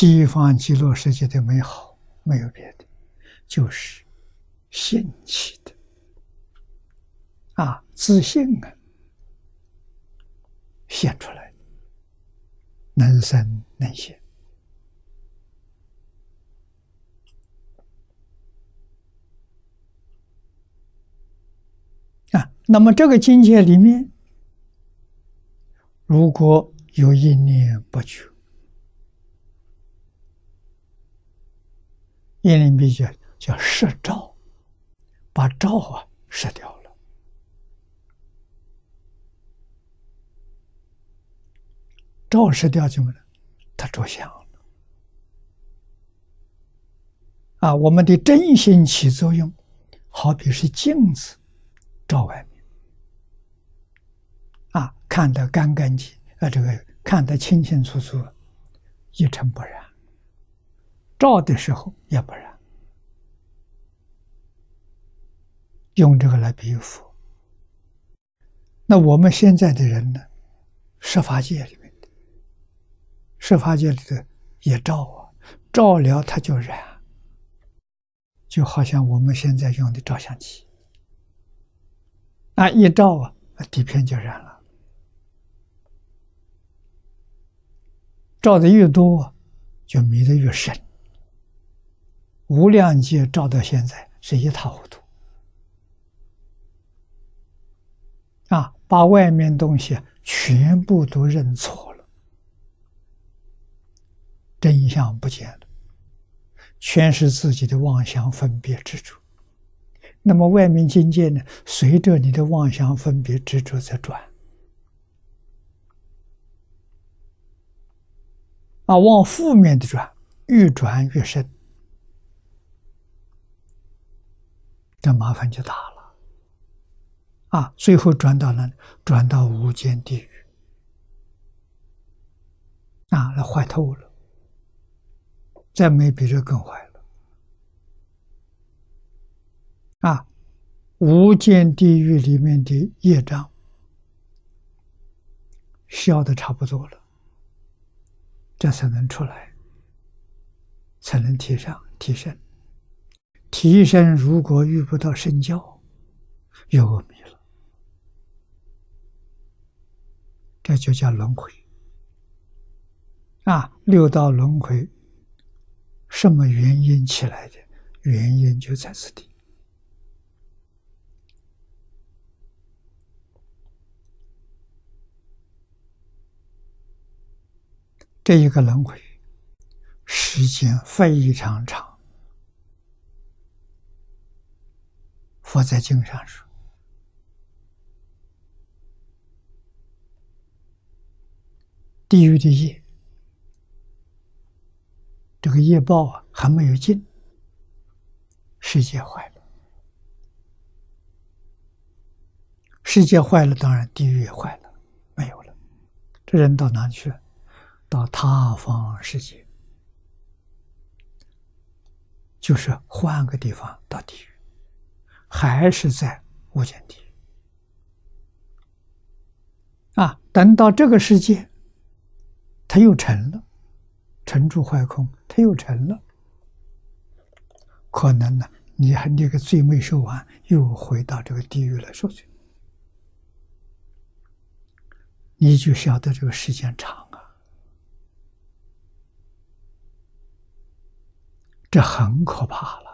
西方极乐世界的美好，没有别的，就是兴起的啊，自信啊，现出来，能生能现啊。那么这个境界里面，如果有一念不绝。念念比较叫摄照，把照啊摄掉了，照摄掉就么了？它着相了啊！我们的真心起作用，好比是镜子照外面啊，看得干干净啊，这个看得清清楚楚，一尘不染。照的时候也不然，用这个来比喻佛。那我们现在的人呢？设法界里面的设法界里的也照啊，照了它就染，就好像我们现在用的照相机，啊一照啊，底片就染了，照的越多，就迷得越深。无量劫照到现在是一塌糊涂啊！把外面东西全部都认错了，真相不见了，全是自己的妄想分别执着。那么外面境界呢？随着你的妄想分别执着在转啊，往负面的转，越转越深。这麻烦就大了，啊！最后转到了转到无间地狱，啊，那坏透了，再没比这更坏了，啊！无间地狱里面的业障消的差不多了，这才能出来，才能提上提升。提升如果遇不到圣教，又阿弥了，这就叫轮回。啊，六道轮回，什么原因起来的？原因就在此地。这一个轮回，时间非常长。佛在经上说：“地狱的业，这个业报啊还没有尽，世界坏了，世界坏了，当然地狱也坏了，没有了。这人到哪去？到他方世界，就是换个地方到地狱。”还是在无间地狱啊！等到这个世界，他又成了，成住坏空，他又成了，可能呢，你还那个罪没受完，又回到这个地狱来受罪，你就晓得这个时间长啊，这很可怕了。